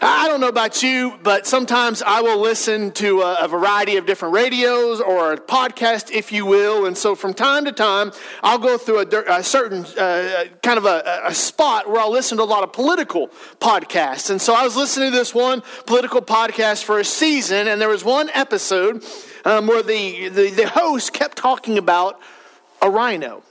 I don't know about you, but sometimes I will listen to a, a, variety of different radios or a podcast, if you will. And so from time to time, I'll go through a, a certain uh, kind of a, a, spot where I'll listen to a lot of political podcasts. And so I was listening to this one political podcast for a season, and there was one episode um, where the, the, the host kept talking about a rhino.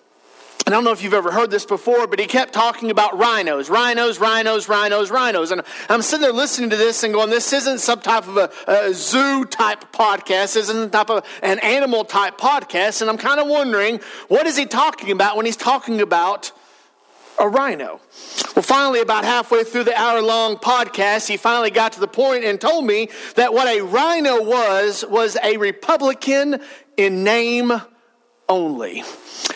I don't know if you've ever heard this before, but he kept talking about rhinos, rhinos, rhinos, rhinos, rhinos. And I'm sitting there listening to this and going, this isn't some type of a, a zoo type podcast. This isn't type of an animal type podcast. And I'm kind of wondering, what is he talking about when he's talking about a rhino? Well, finally, about halfway through the hour long podcast, he finally got to the point and told me that what a rhino was, was a Republican in name only.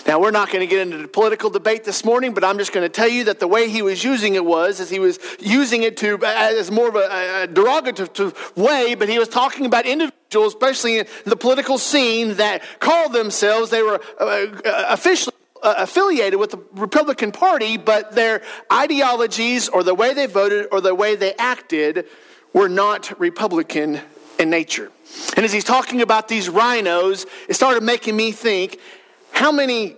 Now, we're not going to get into the political debate this morning, but I'm just going to tell you that the way he was using it was, as he was using it to as more of a, a derogative way, but he was talking about individuals, especially in the political scene, that called themselves, they were uh, uh officially uh, affiliated with the Republican Party, but their ideologies or the way they voted or the way they acted were not Republican in nature. And as he's talking about these rhinos, it started making me think how many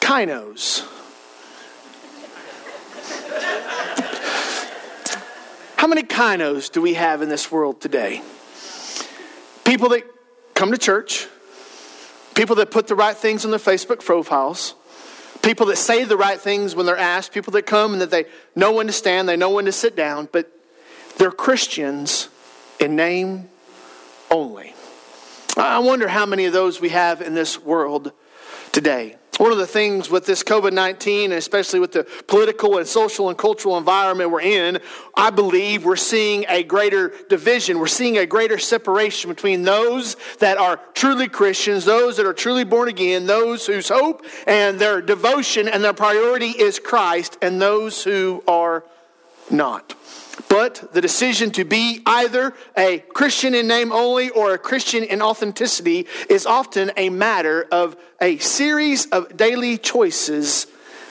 kinos? How many kinos do we have in this world today? People that come to church, people that put the right things on their Facebook profiles, people that say the right things when they're asked, people that come and that they know when to stand, they know when to sit down, but they're Christians in name only. I wonder how many of those we have in this world today. One of the things with this COVID 19, and especially with the political and social and cultural environment we're in, I believe we're seeing a greater division. We're seeing a greater separation between those that are truly Christians, those that are truly born again, those whose hope and their devotion and their priority is Christ, and those who are not. But the decision to be either a Christian in name only or a Christian in authenticity is often a matter of a series of daily choices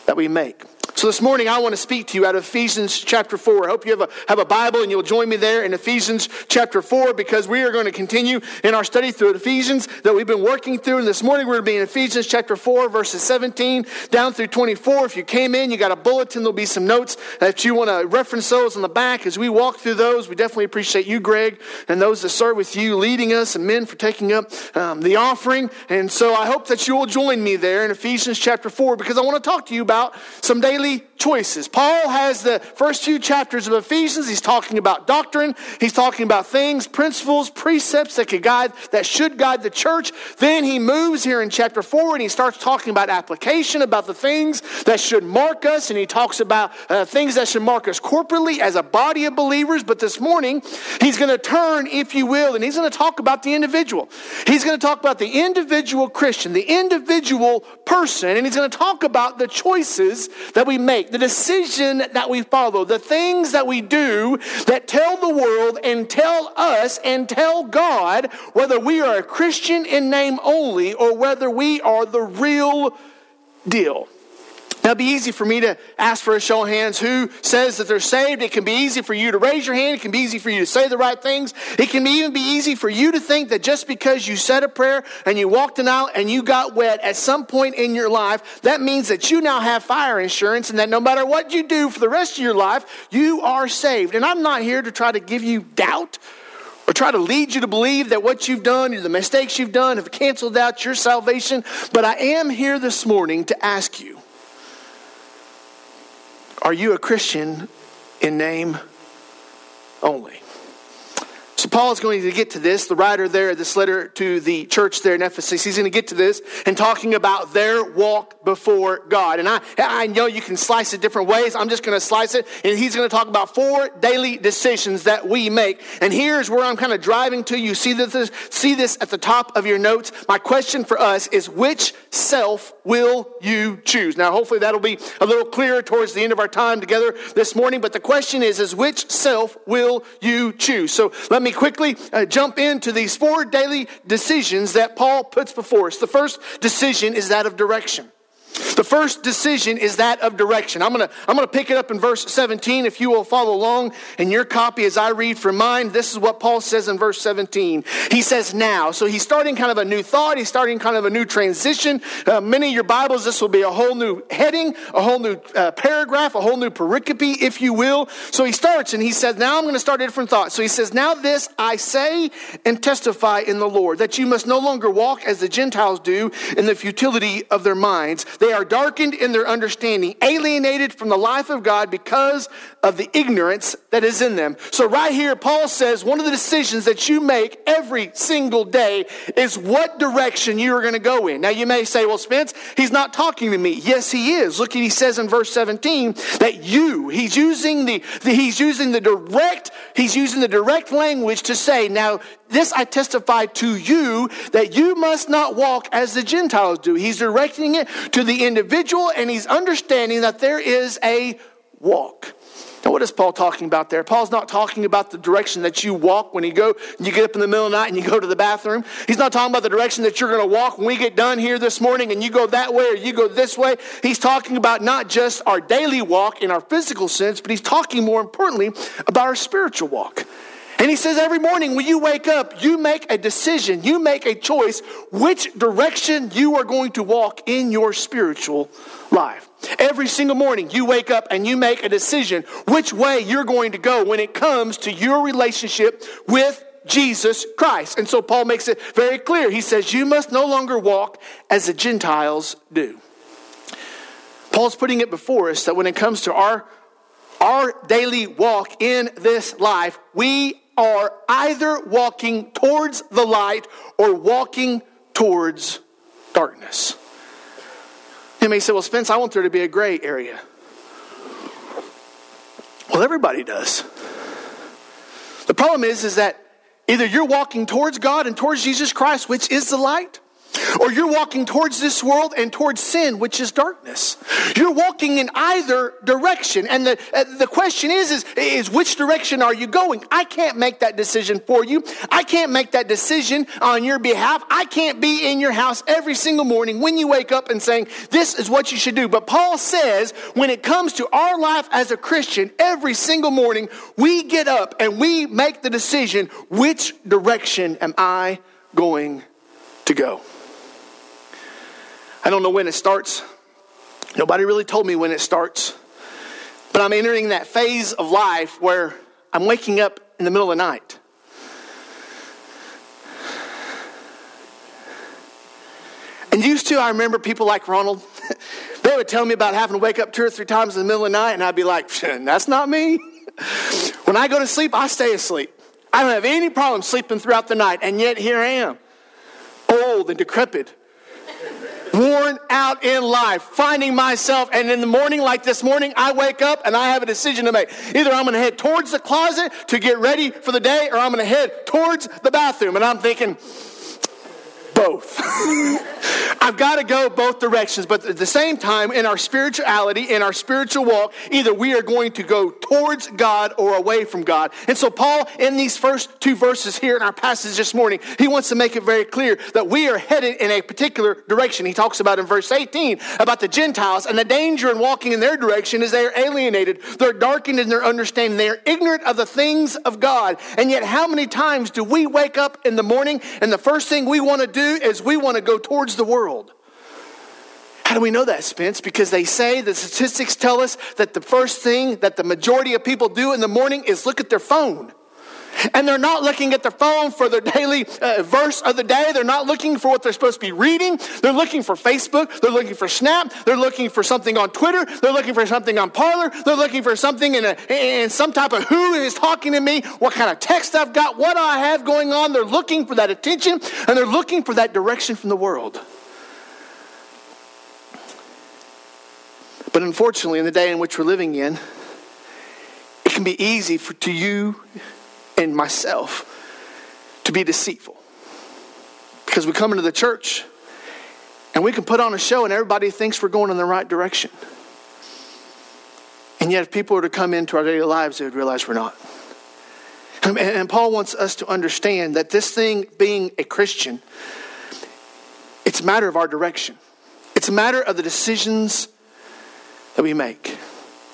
that we make. So this morning I want to speak to you out of Ephesians chapter 4. I hope you have a, have a Bible and you'll join me there in Ephesians chapter 4 because we are going to continue in our study through Ephesians that we've been working through. And this morning we're going to be in Ephesians chapter 4 verses 17 down through 24. If you came in, you got a bulletin, there'll be some notes that you want to reference those on the back as we walk through those. We definitely appreciate you, Greg, and those that serve with you leading us and men for taking up um, the offering. And so I hope that you will join me there in Ephesians chapter 4 because I want to talk to you about some daily choices. Paul has the first few chapters of Ephesians. He's talking about doctrine. He's talking about things, principles, precepts that could guide, that should guide the church. Then he moves here in chapter four and he starts talking about application, about the things that should mark us. And he talks about uh, things that should mark us corporately as a body of believers. But this morning, he's going to turn, if you will, and he's going to talk about the individual. He's going to talk about the individual Christian, the individual person, and he's going to talk about the choices that we make, the decision that we follow, the things that we do that tell the world and tell us and tell God whether we are a Christian in name only or whether we are the real deal. Now, it'd be easy for me to ask for a show of hands who says that they're saved. It can be easy for you to raise your hand. It can be easy for you to say the right things. It can even be easy for you to think that just because you said a prayer and you walked an aisle and you got wet at some point in your life, that means that you now have fire insurance and that no matter what you do for the rest of your life, you are saved. And I'm not here to try to give you doubt or try to lead you to believe that what you've done or the mistakes you've done have canceled out your salvation. But I am here this morning to ask you are you a Christian in name only? Paul is going to get to this. The writer there, this letter to the church there in Ephesus, he's going to get to this and talking about their walk before God. And I, I know you can slice it different ways. I'm just going to slice it. And he's going to talk about four daily decisions that we make. And here's where I'm kind of driving to. You see this, see this at the top of your notes. My question for us is which self will you choose? Now, hopefully that'll be a little clearer towards the end of our time together this morning. But the question is, is which self will you choose? So let me quickly uh, jump into these four daily decisions that Paul puts before us. The first decision is that of direction. The first decision is that of direction. I'm going to I'm going to pick it up in verse 17 if you will follow along in your copy as I read from mine. This is what Paul says in verse 17. He says now. So he's starting kind of a new thought, he's starting kind of a new transition. Uh, many of your Bibles this will be a whole new heading, a whole new uh, paragraph, a whole new pericope if you will. So he starts and he says, "Now I'm going to start a different thought." So he says, "Now this I say and testify in the Lord that you must no longer walk as the Gentiles do in the futility of their minds." They are darkened in their understanding, alienated from the life of God because of the ignorance that is in them. So, right here, Paul says one of the decisions that you make every single day is what direction you are going to go in. Now, you may say, well, Spence, he's not talking to me. Yes, he is. Look, he says in verse 17 that you, he's using the, the he's using the direct, he's using the direct language to say, now, this I testify to you that you must not walk as the Gentiles do. He's directing it to the individual and he's understanding that there is a walk. Now, what is Paul talking about there? Paul's not talking about the direction that you walk when you go, you get up in the middle of the night and you go to the bathroom. He's not talking about the direction that you're going to walk when we get done here this morning and you go that way or you go this way. He's talking about not just our daily walk in our physical sense, but he's talking more importantly about our spiritual walk. And he says every morning when you wake up, you make a decision, you make a choice which direction you are going to walk in your spiritual life. Every single morning, you wake up and you make a decision which way you're going to go when it comes to your relationship with Jesus Christ. And so Paul makes it very clear. He says, You must no longer walk as the Gentiles do. Paul's putting it before us that when it comes to our, our daily walk in this life, we are either walking towards the light or walking towards darkness. You may say, Well, Spence, I want there to be a gray area. Well, everybody does. The problem is, is that either you're walking towards God and towards Jesus Christ, which is the light, or you're walking towards this world and towards sin, which is darkness. You're walking in either direction. And the, uh, the question is, is, is which direction are you going? I can't make that decision for you. I can't make that decision on your behalf. I can't be in your house every single morning when you wake up and saying, this is what you should do. But Paul says, when it comes to our life as a Christian, every single morning we get up and we make the decision, which direction am I going to go? I don't know when it starts. Nobody really told me when it starts. But I'm entering that phase of life where I'm waking up in the middle of the night. And used to, I remember people like Ronald, they would tell me about having to wake up two or three times in the middle of the night, and I'd be like, that's not me. When I go to sleep, I stay asleep. I don't have any problem sleeping throughout the night, and yet here I am, old and decrepit, worn out in life, finding myself, and in the morning, like this morning, I wake up and I have a decision to make. Either I'm going to head towards the closet to get ready for the day, or I'm going to head towards the bathroom. And I'm thinking, both. I've got to go both directions, but at the same time, in our spirituality, in our spiritual walk, either we are going to go towards God or away from God. And so, Paul, in these first two verses here in our passage this morning, he wants to make it very clear that we are headed in a particular direction. He talks about in verse 18 about the Gentiles and the danger in walking in their direction is they are alienated, they're darkened in their understanding, they are ignorant of the things of God. And yet, how many times do we wake up in the morning and the first thing we want to do is we want to go towards the world. How do we know that, Spence? Because they say, the statistics tell us that the first thing that the majority of people do in the morning is look at their phone. And they're not looking at their phone for their daily uh, verse of the day. They're not looking for what they're supposed to be reading. They're looking for Facebook. They're looking for Snap. They're looking for something on Twitter. They're looking for something on Parler. They're looking for something in, a, in some type of who is talking to me, what kind of text I've got, what I have going on. They're looking for that attention and they're looking for that direction from the world. But unfortunately, in the day in which we're living in, it can be easy for to you myself to be deceitful. Because we come into the church and we can put on a show and everybody thinks we're going in the right direction. And yet, if people were to come into our daily lives, they would realize we're not. And Paul wants us to understand that this thing, being a Christian, it's a matter of our direction. It's a matter of the decisions that we make.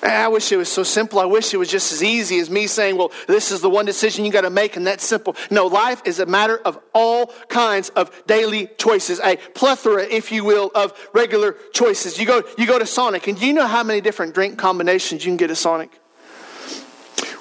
Eh, I wish it was so simple. I wish it was just as easy as me saying, well, this is the one decision you got to make, and that's simple. No, life is a matter of all kinds of daily choices, a plethora, if you will, of regular choices. You go, you go to Sonic, and do you know how many different drink combinations you can get at Sonic?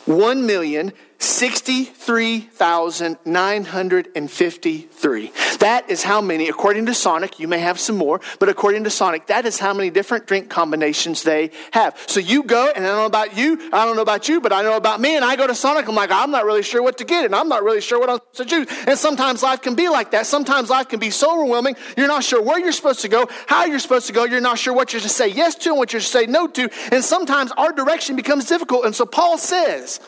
One million 63,953. That is how many, according to Sonic, you may have some more, but according to Sonic, that is how many different drink combinations they have. So you go, and I don't know about you, I don't know about you, but I know about me, and I go to Sonic, I'm like, I'm not really sure what to get, and I'm not really sure what I'm supposed to do. And sometimes life can be like that. Sometimes life can be so overwhelming, you're not sure where you're supposed to go, how you're supposed to go, you're not sure what you're to say yes to and what you're to say no to, and sometimes our direction becomes difficult. And so Paul says,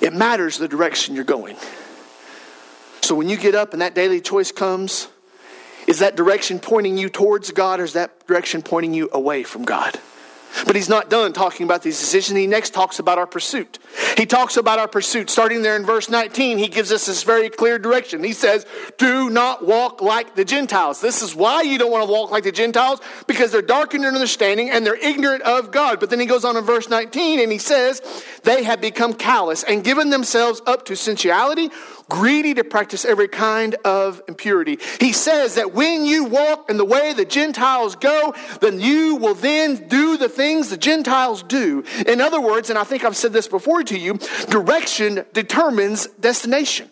it matters the direction you're going. So when you get up and that daily choice comes, is that direction pointing you towards God or is that direction pointing you away from God? But he's not done talking about these decisions. He next talks about our pursuit. He talks about our pursuit. Starting there in verse 19, he gives us this very clear direction. He says, Do not walk like the Gentiles. This is why you don't want to walk like the Gentiles, because they're darkened in understanding and they're ignorant of God. But then he goes on in verse 19 and he says, They have become callous and given themselves up to sensuality greedy to practice every kind of impurity. He says that when you walk in the way the Gentiles go, then you will then do the things the Gentiles do. In other words, and I think I've said this before to you, direction determines destination.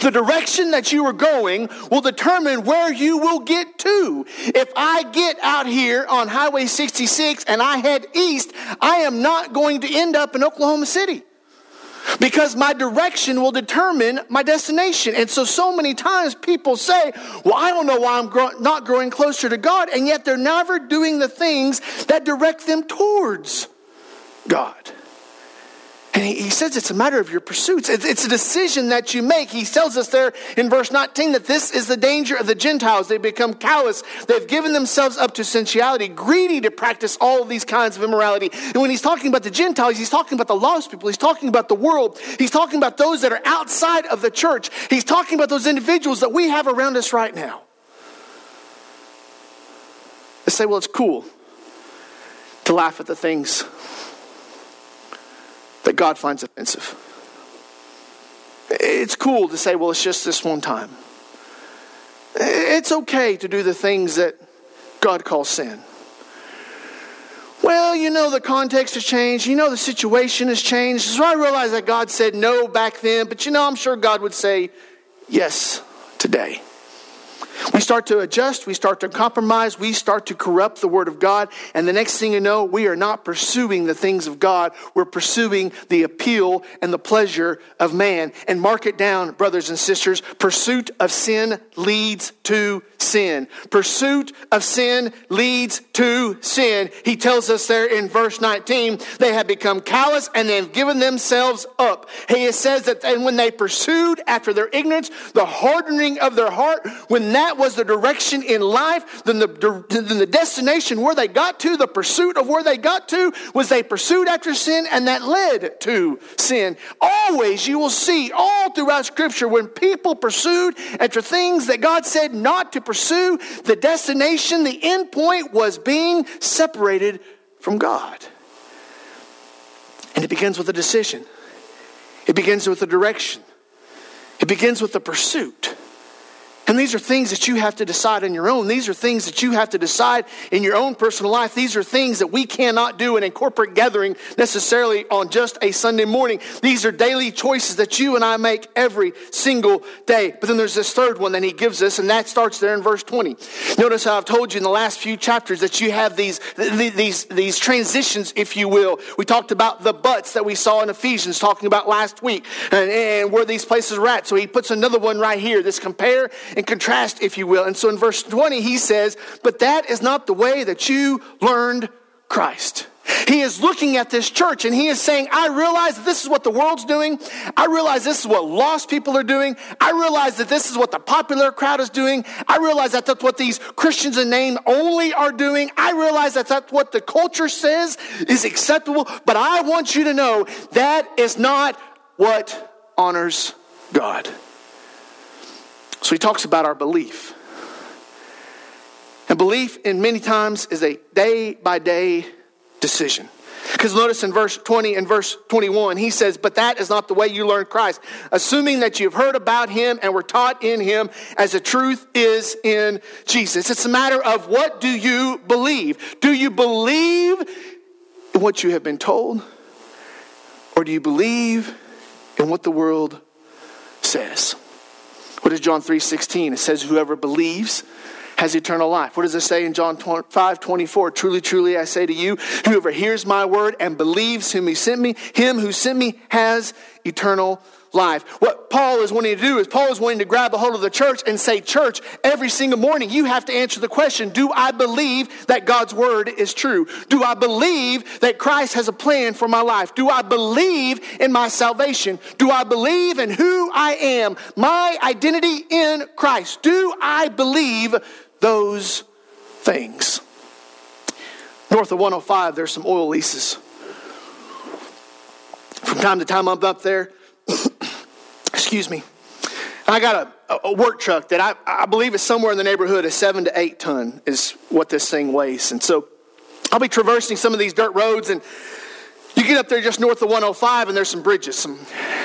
The direction that you are going will determine where you will get to. If I get out here on Highway 66 and I head east, I am not going to end up in Oklahoma City because my direction will determine my destination. And so, so many times people say, Well, I don't know why I'm grow- not growing closer to God, and yet they're never doing the things that direct them towards God. And he, says it's a matter of your pursuits. It's, it's, a decision that you make. He tells us there in verse 19 that this is the danger of the Gentiles. They become callous. They've given themselves up to sensuality, greedy to practice all these kinds of immorality. And when he's talking about the Gentiles, he's talking about the lost people. He's talking about the world. He's talking about those that are outside of the church. He's talking about those individuals that we have around us right now. They say, well, it's cool to laugh at the things that God finds offensive. It's cool to say, well, it's just this one time. It's okay to do the things that God calls sin. Well, you know, the context has changed. You know, the situation has changed. So I realize that God said no back then, but you know, I'm sure God would say yes today. We start to adjust, we start to compromise, we start to corrupt the Word of God, and the next thing you know, we are not pursuing the things of God. We're pursuing the appeal and the pleasure of man. And mark it down, brothers and sisters pursuit of sin leads to sin. Pursuit of sin leads to sin. He tells us there in verse 19, they have become callous and they have given themselves up. He says that and when they pursued after their ignorance, the hardening of their heart, when that was the direction in life, then the, then the destination where they got to, the pursuit of where they got to, was they pursued after sin and that led to sin. Always you will see all throughout Scripture when people pursued after things that God said not to pursue pursue the destination, the end point was being separated from God. And it begins with a decision, it begins with a direction, it begins with a pursuit. And these are things that you have to decide on your own. These are things that you have to decide in your own personal life. These are things that we cannot do in a corporate gathering necessarily on just a Sunday morning. These are daily choices that you and I make every single day. But then there's this third one that he gives us, and that starts there in verse 20. Notice how I've told you in the last few chapters that you have these, these, these transitions, if you will. We talked about the buts that we saw in Ephesians, talking about last week, and, and where these places are at. So he puts another one right here, this compare and contrast, if you will. And so in verse 20, he says, But that is not the way that you learned Christ. He is looking at this church and he is saying, I realize that this is what the world's doing. I realize this is what lost people are doing. I realize that this is what the popular crowd is doing. I realize that that's what these Christians in name only are doing. I realize that that's what the culture says is acceptable. But I want you to know that is not what honors God. So he talks about our belief. And belief, in many times, is a day by day decision. Because notice in verse 20 and verse 21, he says, But that is not the way you learn Christ, assuming that you've heard about him and were taught in him as the truth is in Jesus. It's a matter of what do you believe? Do you believe in what you have been told? Or do you believe in what the world says? What does John 3:16? It says, Whoever believes has eternal life. What does it say in John 5 24? Truly, truly, I say to you, whoever hears my word and believes whom he sent me, him who sent me has eternal life. What Paul is wanting to do is Paul is wanting to grab a hold of the church and say, Church, every single morning you have to answer the question Do I believe that God's word is true? Do I believe that Christ has a plan for my life? Do I believe in my salvation? Do I believe in who I am, my identity in Christ? Do I believe those things. North of 105, there's some oil leases. From time to time, I'm up there. Excuse me. I got a, a, work truck that I, I believe is somewhere in the neighborhood of seven to eight ton is what this thing weighs. And so I'll be traversing some of these dirt roads and you get up there just north of 105 and there's some bridges, some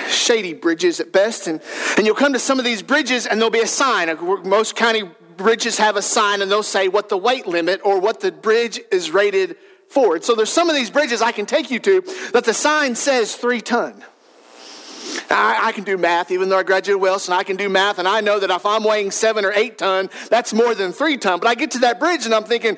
shady bridges at best. And, and you'll come to some of these bridges and there'll be a sign. Most county bridges have a sign and they'll say what the weight limit or what the bridge is rated for. And so there's some of these bridges I can take you to that the sign says three ton. I, I, can do math, even though I graduated Wilson, I can do math, and I know that if I'm weighing seven or eight ton, that's more than three ton. But I get to that bridge and I'm thinking,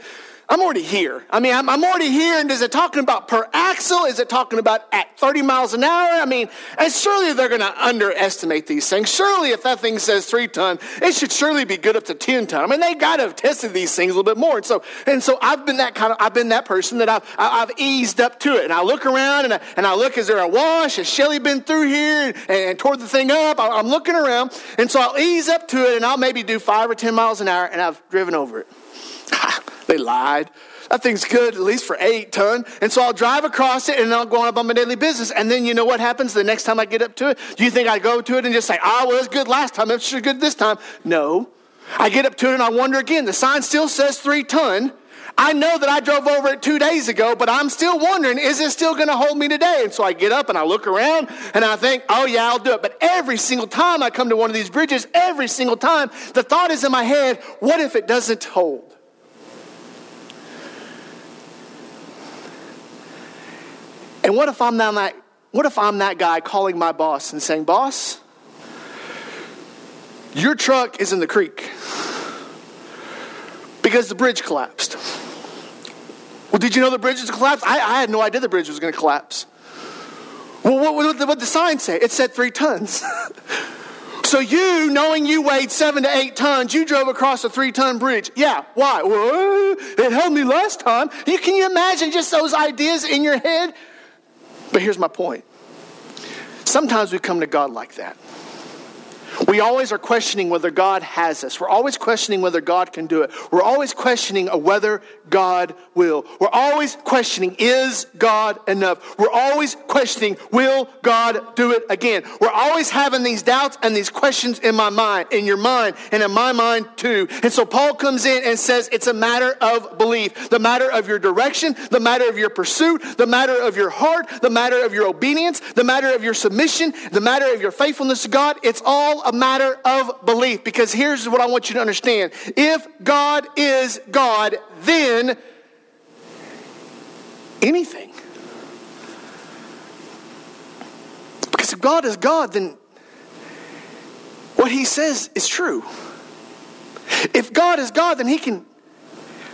I'm already here. I mean, I'm, I'm, already here. And is it talking about per axle? Is it talking about at 30 miles an hour? I mean, and surely they're going to underestimate these things. Surely, if that thing says three ton, it should surely be good up to 10 ton. I mean, they got to have tested these things a little bit more. And so, and so I've been that kind of, I've been that person that I've, I've eased up to it. And I look around and I, and I look, is there a wash? Has Shelly been through here and, and tore the thing up? I'm looking around. And so I'll ease up to it and I'll maybe do five or 10 miles an hour and I've driven over it. They lied. That thing's good, at least for eight ton. And so I'll drive across it and I'll go on about my daily business. And then you know what happens the next time I get up to it? Do you think I go to it and just say, ah, well, it's good last time, it's sure good this time? No. I get up to it and I wonder again. The sign still says three ton. I know that I drove over it two days ago, but I'm still wondering, is it still going to hold me today? And so I get up and I look around and I think, oh yeah, I'll do it. But every single time I come to one of these bridges, every single time, the thought is in my head, what if it doesn't hold? And what if I'm that, what if I'm that guy calling my boss and saying, Boss, your truck is in the creek because the bridge collapsed. Well, did you know the bridge has collapsed? I, I had no idea the bridge was going to collapse. Well, what, what did the sign say? It said three tons. so you, knowing you weighed seven to eight tons, you drove across a three ton bridge. Yeah, why? Well, it held me last time. You, can you imagine just those ideas in your head? But here's my point. Sometimes we come to God like that. We always are questioning whether God has us. We're always questioning whether God can do it. We're always questioning whether God will. We're always questioning, is God enough? We're always questioning, will God do it again? We're always having these doubts and these questions in my mind, in your mind, and in my mind too. And so Paul comes in and says it's a matter of belief, the matter of your direction, the matter of your pursuit, the matter of your heart, the matter of your obedience, the matter of your submission, the matter of your faithfulness to God. It's all a matter of belief because here's what I want you to understand. If God is God, then anything. Because if God is God, then what he says is true. If God is God, then he can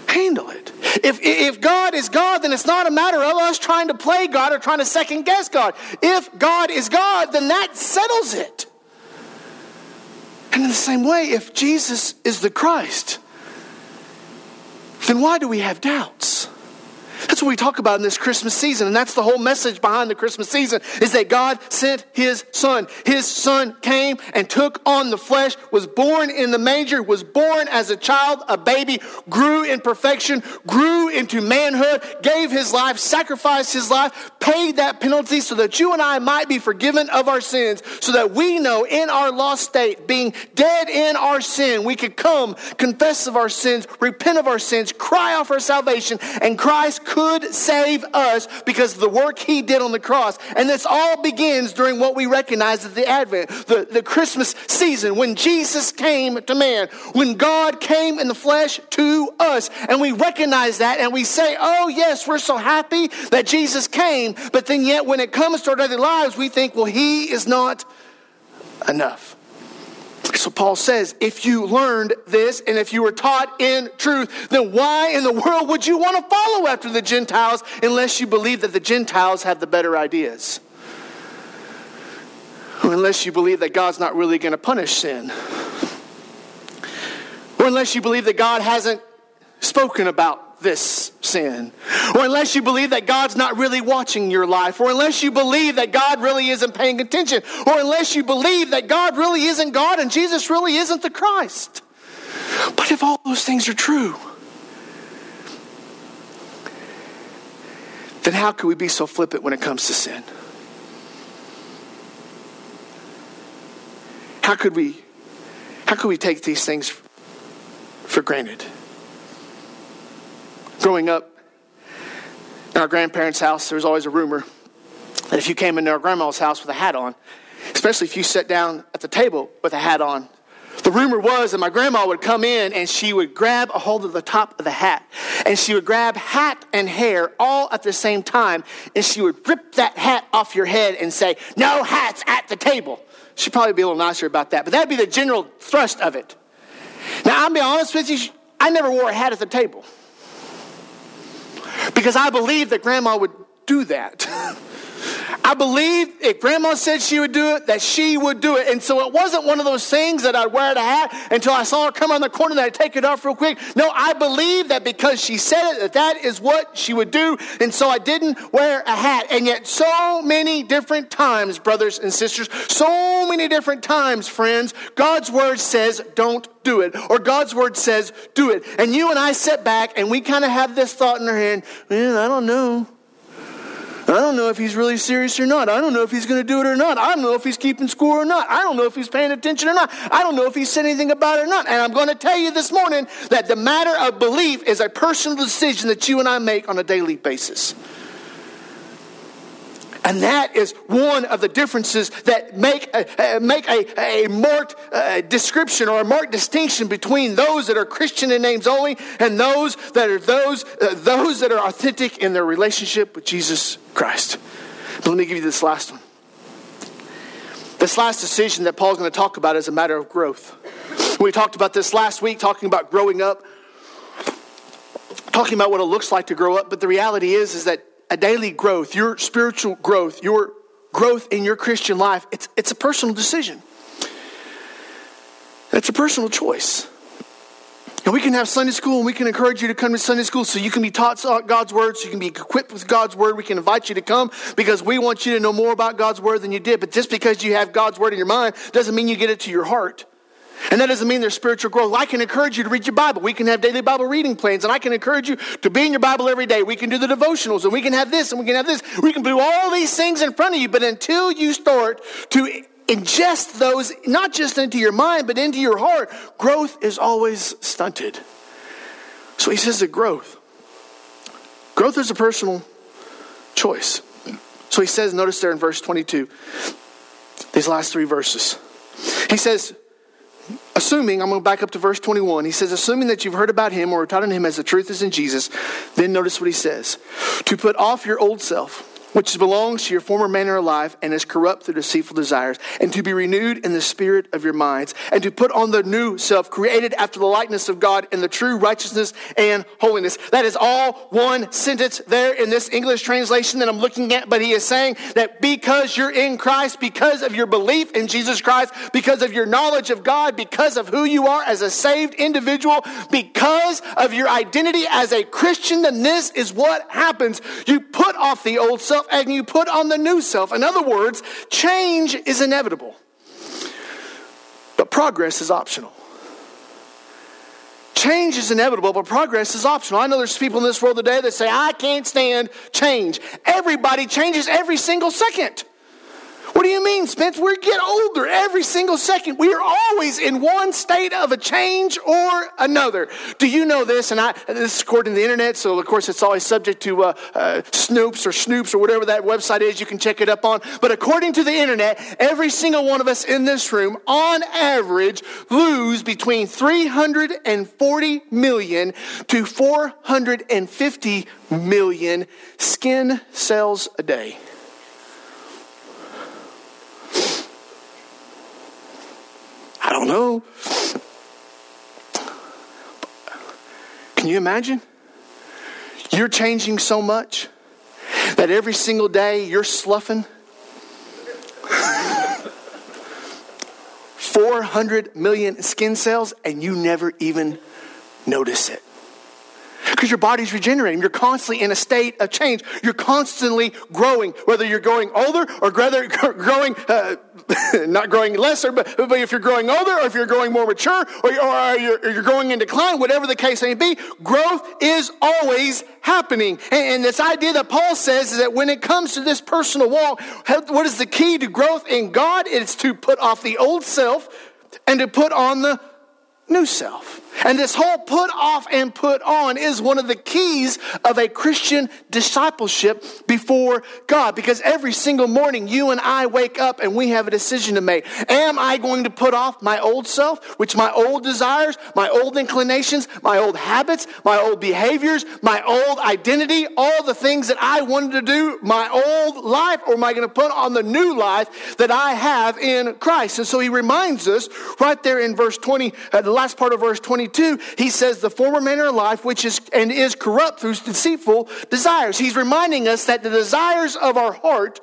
handle it. If, if God is God, then it's not a matter of us trying to play God or trying to second guess God. If God is God, then that settles it. And in the same way, if Jesus is the Christ, then why do we have doubts? That's what we talk about in this Christmas season. And that's the whole message behind the Christmas season is that God sent his son. His son came and took on the flesh, was born in the manger, was born as a child, a baby, grew in perfection, grew into manhood, gave his life, sacrificed his life, paid that penalty so that you and I might be forgiven of our sins, so that we know in our lost state, being dead in our sin, we could come, confess of our sins, repent of our sins, cry out for salvation, and Christ could save us because of the work he did on the cross. And this all begins during what we recognize as the Advent, the, the Christmas season, when Jesus came to man, when God came in the flesh to us. And we recognize that and we say, oh, yes, we're so happy that Jesus came. But then, yet, when it comes to our daily lives, we think, well, he is not enough. So Paul says, if you learned this and if you were taught in truth, then why in the world would you want to follow after the Gentiles unless you believe that the Gentiles have the better ideas? Or unless you believe that God's not really going to punish sin? Or unless you believe that God hasn't spoken about this sin. Or unless you believe that God's not really watching your life. Or unless you believe that God really isn't paying attention. Or unless you believe that God really isn't God and Jesus really isn't the Christ. But if all those things are true, then how could we be so flippant when it comes to sin? How could we how could we take these things for granted? Growing up in our grandparents' house, there was always a rumor that if you came into our grandma's house with a hat on, especially if you sat down at the table with a hat on, the rumor was that my grandma would come in and she would grab a hold of the top of the hat and she would grab hat and hair all at the same time and she would rip that hat off your head and say, No hats at the table. She'd probably be a little nicer about that, but that'd be the general thrust of it. Now, I'll be honest with you, I never wore a hat at the table because I believed that grandma would do that. I believed if grandma said she would do it, that she would do it. And so it wasn't one of those things that I'd wear the hat until I saw her come around the corner and I'd take it off real quick. No, I believed that because she said it, that that is what she would do. And so I didn't wear a hat. And yet, so many different times, brothers and sisters, so many different times, friends, God's word says, don't do it. Or God's word says, do it. And you and I sit back and we kind of have this thought in our head, well, I don't know. I don't know if he's really serious or not. I don't know if he's going to do it or not. I don't know if he's keeping score or not. I don't know if he's paying attention or not. I don't know if he said anything about it or not. And I'm going to tell you this morning that the matter of belief is a personal decision that you and I make on a daily basis. And that is one of the differences that make a, make a, a marked uh, description or a marked distinction between those that are Christian in names only and those that are those, uh, those that are authentic in their relationship with Jesus Christ. But let me give you this last one. This last decision that Paul's going to talk about is a matter of growth. We talked about this last week, talking about growing up, talking about what it looks like to grow up. But the reality is, is that a daily growth, your spiritual growth, your growth in your Christian life, it's, it's a personal decision. It's a personal choice. And we can have Sunday school and we can encourage you to come to Sunday school so you can be taught God's word, so you can be equipped with God's word. We can invite you to come because we want you to know more about God's word than you did. But just because you have God's word in your mind doesn't mean you get it to your heart. And that doesn't mean there's spiritual growth. I can encourage you to read your Bible. We can have daily Bible reading plans, and I can encourage you to be in your Bible every day. We can do the devotionals, and we can have this, and we can have this. We can do all these things in front of you, but until you start to ingest those, not just into your mind, but into your heart, growth is always stunted. So he says that growth. Growth is a personal choice. So he says, notice there in verse 22, these last three verses. He says, assuming, I'm going to back up to verse 21. He says, assuming that you've heard about him or taught on him as the truth is in Jesus, then notice what he says to put off your old self which belongs to your former manner of life and is corrupt through deceitful desires, and to be renewed in the spirit of your minds, and to put on the new self, created after the likeness of God in the true righteousness and holiness. That is all one sentence there in this English translation that I'm looking at, but he is saying that because you're in Christ, because of your belief in Jesus Christ, because of your knowledge of God, because of who you are as a saved individual, because of your identity as a Christian, then this is what happens. You put off the old self and you put on the new self. In other words, change is inevitable, but progress is optional. Change is inevitable, but progress is optional. I know there's people in this world today that say, I can't stand change. Everybody changes every single second. What do you mean, Spence? We get older every single second. We are always in one state of a change or another. Do you know this? And I, this is according to the internet, so of course it's always subject to uh, uh, Snopes or Snoops or whatever that website is. You can check it up on. But according to the internet, every single one of us in this room, on average, lose between 340 million to 450 million skin cells a day. I don't know. Can you imagine? You're changing so much that every single day you're sloughing 400 million skin cells and you never even notice it because your body's regenerating. You're constantly in a state of change. You're constantly growing, whether you're growing older or whether growing, uh, not growing lesser, but, but if you're growing older or if you're growing more mature or, or you're, you're growing in decline, whatever the case may be, growth is always happening. And, and this idea that Paul says is that when it comes to this personal walk, what is the key to growth in God? It's to put off the old self and to put on the new self. And this whole put off and put on is one of the keys of a Christian discipleship before God. Because every single morning you and I wake up and we have a decision to make. Am I going to put off my old self, which my old desires, my old inclinations, my old habits, my old behaviors, my old identity, all the things that I wanted to do, my old life, or am I going to put on the new life that I have in Christ? And so he reminds us right there in verse 20, uh, the last part of verse 20 22, he says, the former manner of life, which is and is corrupt through deceitful desires. He's reminding us that the desires of our heart,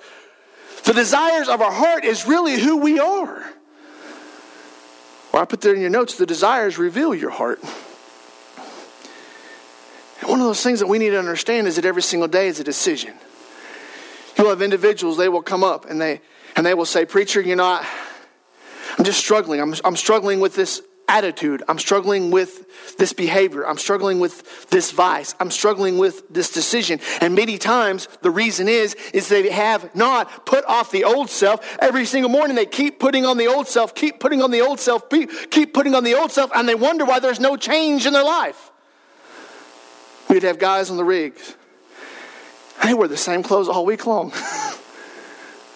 the desires of our heart is really who we are. Or I put there in your notes, the desires reveal your heart. And one of those things that we need to understand is that every single day is a decision. You'll have individuals, they will come up and they and they will say, Preacher, you know, I, I'm just struggling. I'm, I'm struggling with this attitude. I'm struggling with this behavior. I'm struggling with this vice. I'm struggling with this decision. And many times the reason is, is they have not put off the old self. Every single morning they keep putting on the old self, keep putting on the old self, keep putting on the old self, and they wonder why there's no change in their life. We'd have guys on the rigs. They wear the same clothes all week long.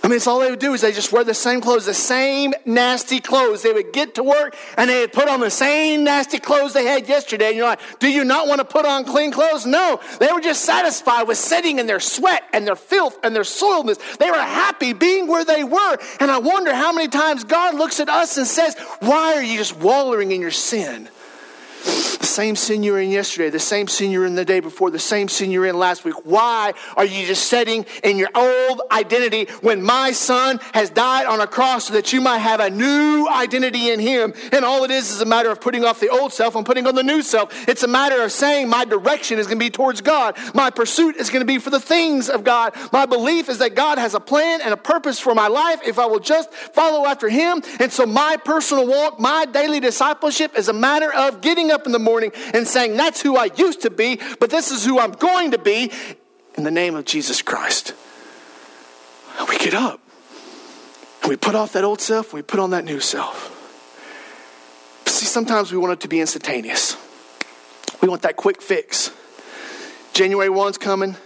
I mean, it's all they would do is they just wear the same clothes, the same nasty clothes. They would get to work and they would put on the same nasty clothes they had yesterday. And you're like, do you not want to put on clean clothes? No. They were just satisfied with sitting in their sweat and their filth and their soiledness. They were happy being where they were. And I wonder how many times God looks at us and says, why are you just wallowing in your sin? Same sin you were in yesterday, the same sin you were in the day before, the same sin you were in last week. Why are you just setting in your old identity when my son has died on a cross so that you might have a new identity in him? And all it is is a matter of putting off the old self and putting on the new self. It's a matter of saying my direction is going to be towards God. My pursuit is going to be for the things of God. My belief is that God has a plan and a purpose for my life if I will just follow after him. And so my personal walk, my daily discipleship is a matter of getting up in the morning and saying, That's who I used to be, but this is who I'm going to be in the name of Jesus Christ. We get up and we put off that old self, we put on that new self. See, sometimes we want it to be instantaneous. We want that quick fix. January 1's coming.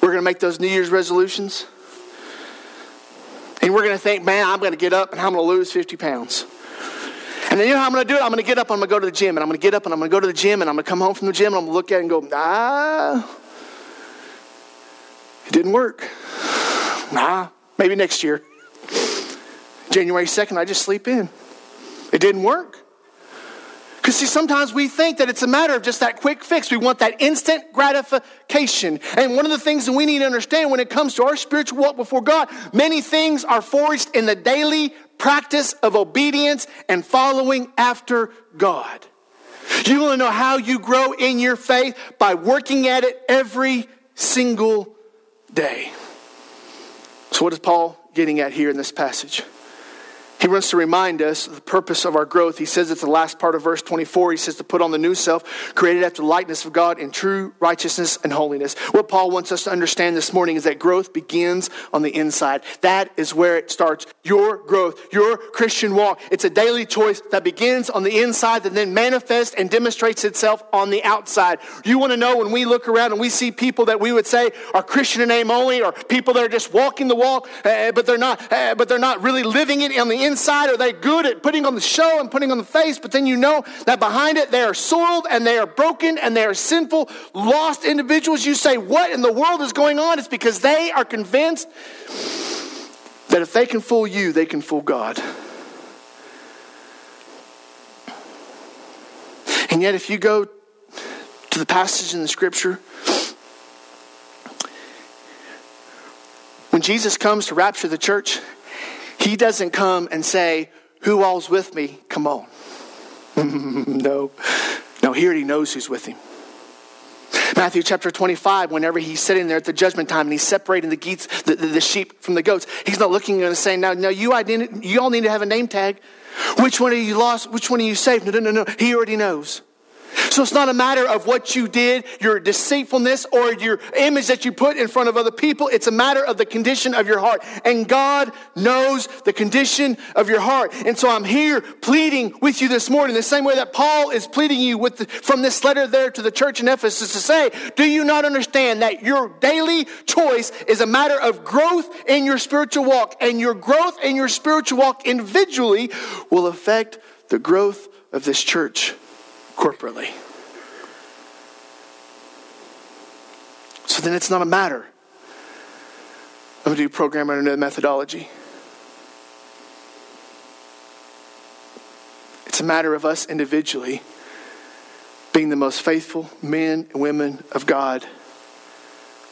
We're going to make those New Year's resolutions. And we're going to think, man, I'm going to get up and I'm going to lose 50 pounds. And then you know how I'm going to do it? I'm going to get up, I'm going to go to the gym, and I'm going to get up and I'm going to go to the gym, and I'm going to come home from the gym, and I'm going to look at it and go, ah, it didn't work. Nah, maybe next year. January 2nd, I just sleep in. It didn't work. Because, see, sometimes we think that it's a matter of just that quick fix. We want that instant gratification. And one of the things that we need to understand when it comes to our spiritual walk before God, many things are forged in the daily practice of obedience and following after God. You want to know how you grow in your faith? By working at it every single day. So, what is Paul getting at here in this passage? He wants to remind us the purpose of our growth. He says at the last part of verse 24, he says to put on the new self, created after the likeness of God in true righteousness and holiness. What Paul wants us to understand this morning is that growth begins on the inside. That is where it starts. Your growth, your Christian walk, it's a daily choice that begins on the inside that then manifests and demonstrates itself on the outside. You want to know when we look around and we see people that we would say are Christian in name only, or people that are just walking the walk, uh, but they're not, uh, but they're not really living it on the inside inside are they good at putting on the show and putting on the face, but then you know that behind it they are soiled and they are broken and they are sinful, lost individuals. You say, What in the world is going on? It's because they are convinced that if they can fool you, they can fool God. And yet, if you go to the passage in the scripture, when Jesus comes to rapture the church, he doesn't come and say, Who all's with me? Come on. no. No, he already knows who's with him. Matthew chapter 25, whenever he's sitting there at the judgment time and he's separating the, geets, the, the, the sheep from the goats, he's not looking and saying, Now, now you, you all need to have a name tag. Which one are you lost? Which one are you saved? No, no, no, no. He already knows. So it's not a matter of what you did, your deceitfulness, or your image that you put in front of other people. It's a matter of the condition of your heart. And God knows the condition of your heart. And so I'm here pleading with you this morning, the same way that Paul is pleading you with the, from this letter there to the church in Ephesus to say, do you not understand that your daily choice is a matter of growth in your spiritual walk? And your growth in your spiritual walk individually will affect the growth of this church corporately. So then it's not a matter of a new program or a new methodology. It's a matter of us individually being the most faithful men and women of God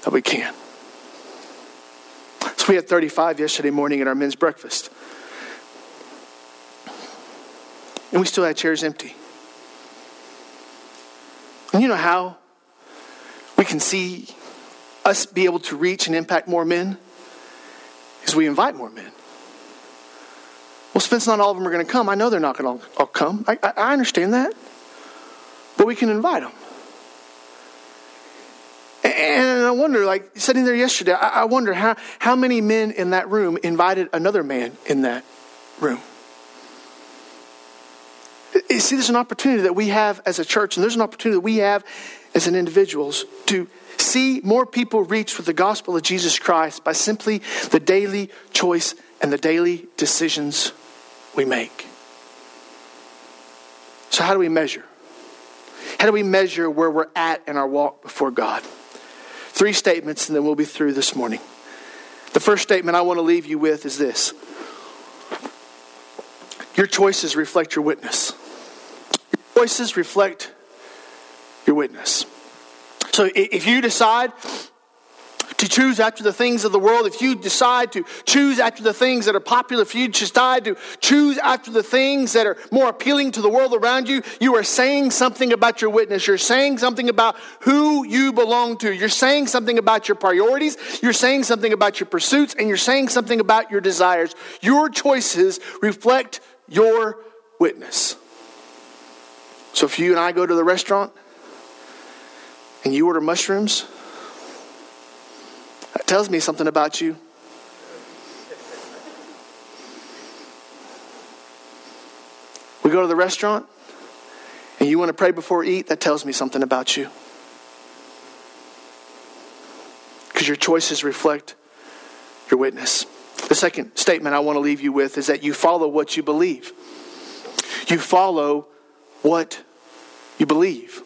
that we can. So we had 35 yesterday morning at our men's breakfast. And we still had chairs empty. And you know how we can see us be able to reach and impact more men? Is we invite more men. Well, Spence, not all of them are going to come. I know they're not going to all come. I, I, I understand that. But we can invite them. And I wonder, like sitting there yesterday, I wonder how, how many men in that room invited another man in that room. You see, there's an opportunity that we have as a church, and there's an opportunity that we have as an individuals to see more people reached with the gospel of Jesus Christ by simply the daily choice and the daily decisions we make. So, how do we measure? How do we measure where we're at in our walk before God? Three statements, and then we'll be through this morning. The first statement I want to leave you with is this Your choices reflect your witness. Choices reflect your witness. So if you decide to choose after the things of the world, if you decide to choose after the things that are popular, if you decide to choose after the things that are more appealing to the world around you, you are saying something about your witness. You're saying something about who you belong to. You're saying something about your priorities. You're saying something about your pursuits, and you're saying something about your desires. Your choices reflect your witness. So if you and I go to the restaurant and you order mushrooms, that tells me something about you. We go to the restaurant and you want to pray before eat, that tells me something about you. Because your choices reflect your witness. The second statement I want to leave you with is that you follow what you believe. You follow what you believe.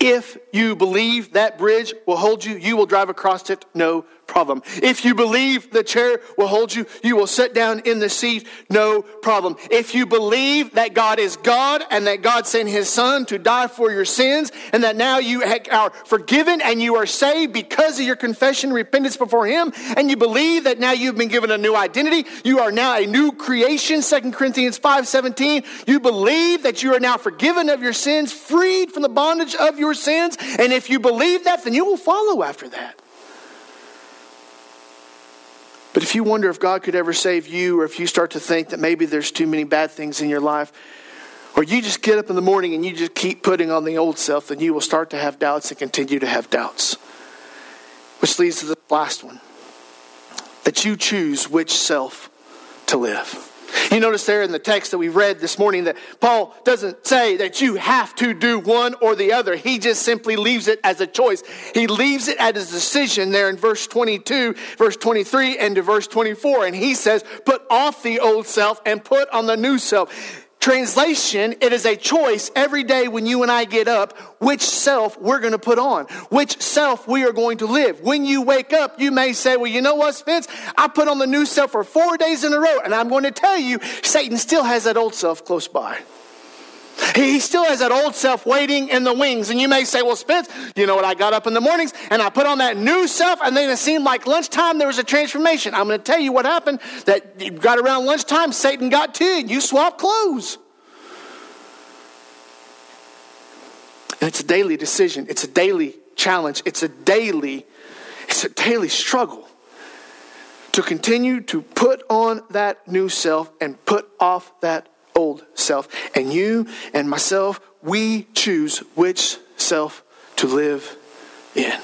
If you believe that bridge will hold you, you will drive across it no problem. If you believe the chair will hold you, you will sit down in the seat, no problem. If you believe that God is God and that God sent his son to die for your sins and that now you are forgiven and you are saved because of your confession and repentance before him and you believe that now you've been given a new identity, you are now a new creation, 2 Corinthians 5:17. You believe that you are now forgiven of your sins, freed from the bondage of your sins, and if you believe that, then you will follow after that. But if you wonder if God could ever save you, or if you start to think that maybe there's too many bad things in your life, or you just get up in the morning and you just keep putting on the old self, then you will start to have doubts and continue to have doubts. Which leads to the last one that you choose which self to live. You notice there in the text that we read this morning that Paul doesn't say that you have to do one or the other. He just simply leaves it as a choice. He leaves it at his decision there in verse 22, verse 23, and to verse 24. And he says, Put off the old self and put on the new self. Translation, it is a choice every day when you and I get up which self we're going to put on, which self we are going to live. When you wake up, you may say, Well, you know what, Spence? I put on the new self for four days in a row, and I'm going to tell you, Satan still has that old self close by. He still has that old self waiting in the wings. And you may say, Well, Spence, you know what? I got up in the mornings and I put on that new self, and then it seemed like lunchtime there was a transformation. I'm going to tell you what happened that you got around lunchtime, Satan got to you, you swapped clothes. And it's a daily decision, it's a daily challenge, it's a daily, it's a daily struggle to continue to put on that new self and put off that old self. And you and myself, we choose which self to live in.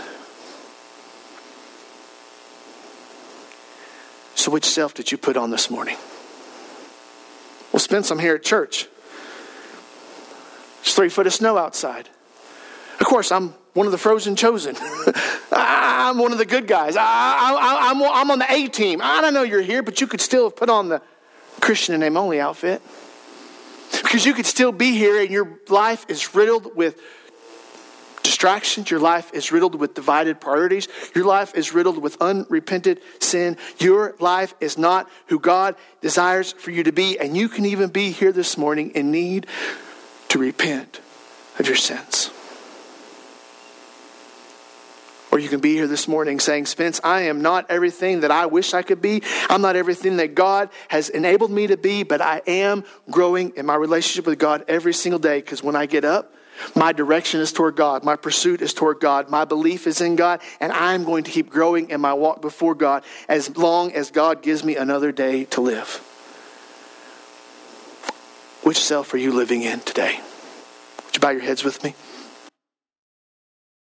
So, which self did you put on this morning? We'll spend some here at church. It's three foot of snow outside. Of course, I'm one of the frozen chosen. I'm one of the good guys. I, am on the A team. I don't know you're here, but you could still have put on the Christian and name only outfit. Because you could still be here and your life is riddled with distractions. Your life is riddled with divided priorities. Your life is riddled with unrepented sin. Your life is not who God desires for you to be. And you can even be here this morning in need to repent of your sins. Or you can be here this morning saying, Spence, I am not everything that I wish I could be. I'm not everything that God has enabled me to be, but I am growing in my relationship with God every single day because when I get up, my direction is toward God. My pursuit is toward God. My belief is in God, and I'm going to keep growing in my walk before God as long as God gives me another day to live. Which self are you living in today? Would you bow your heads with me?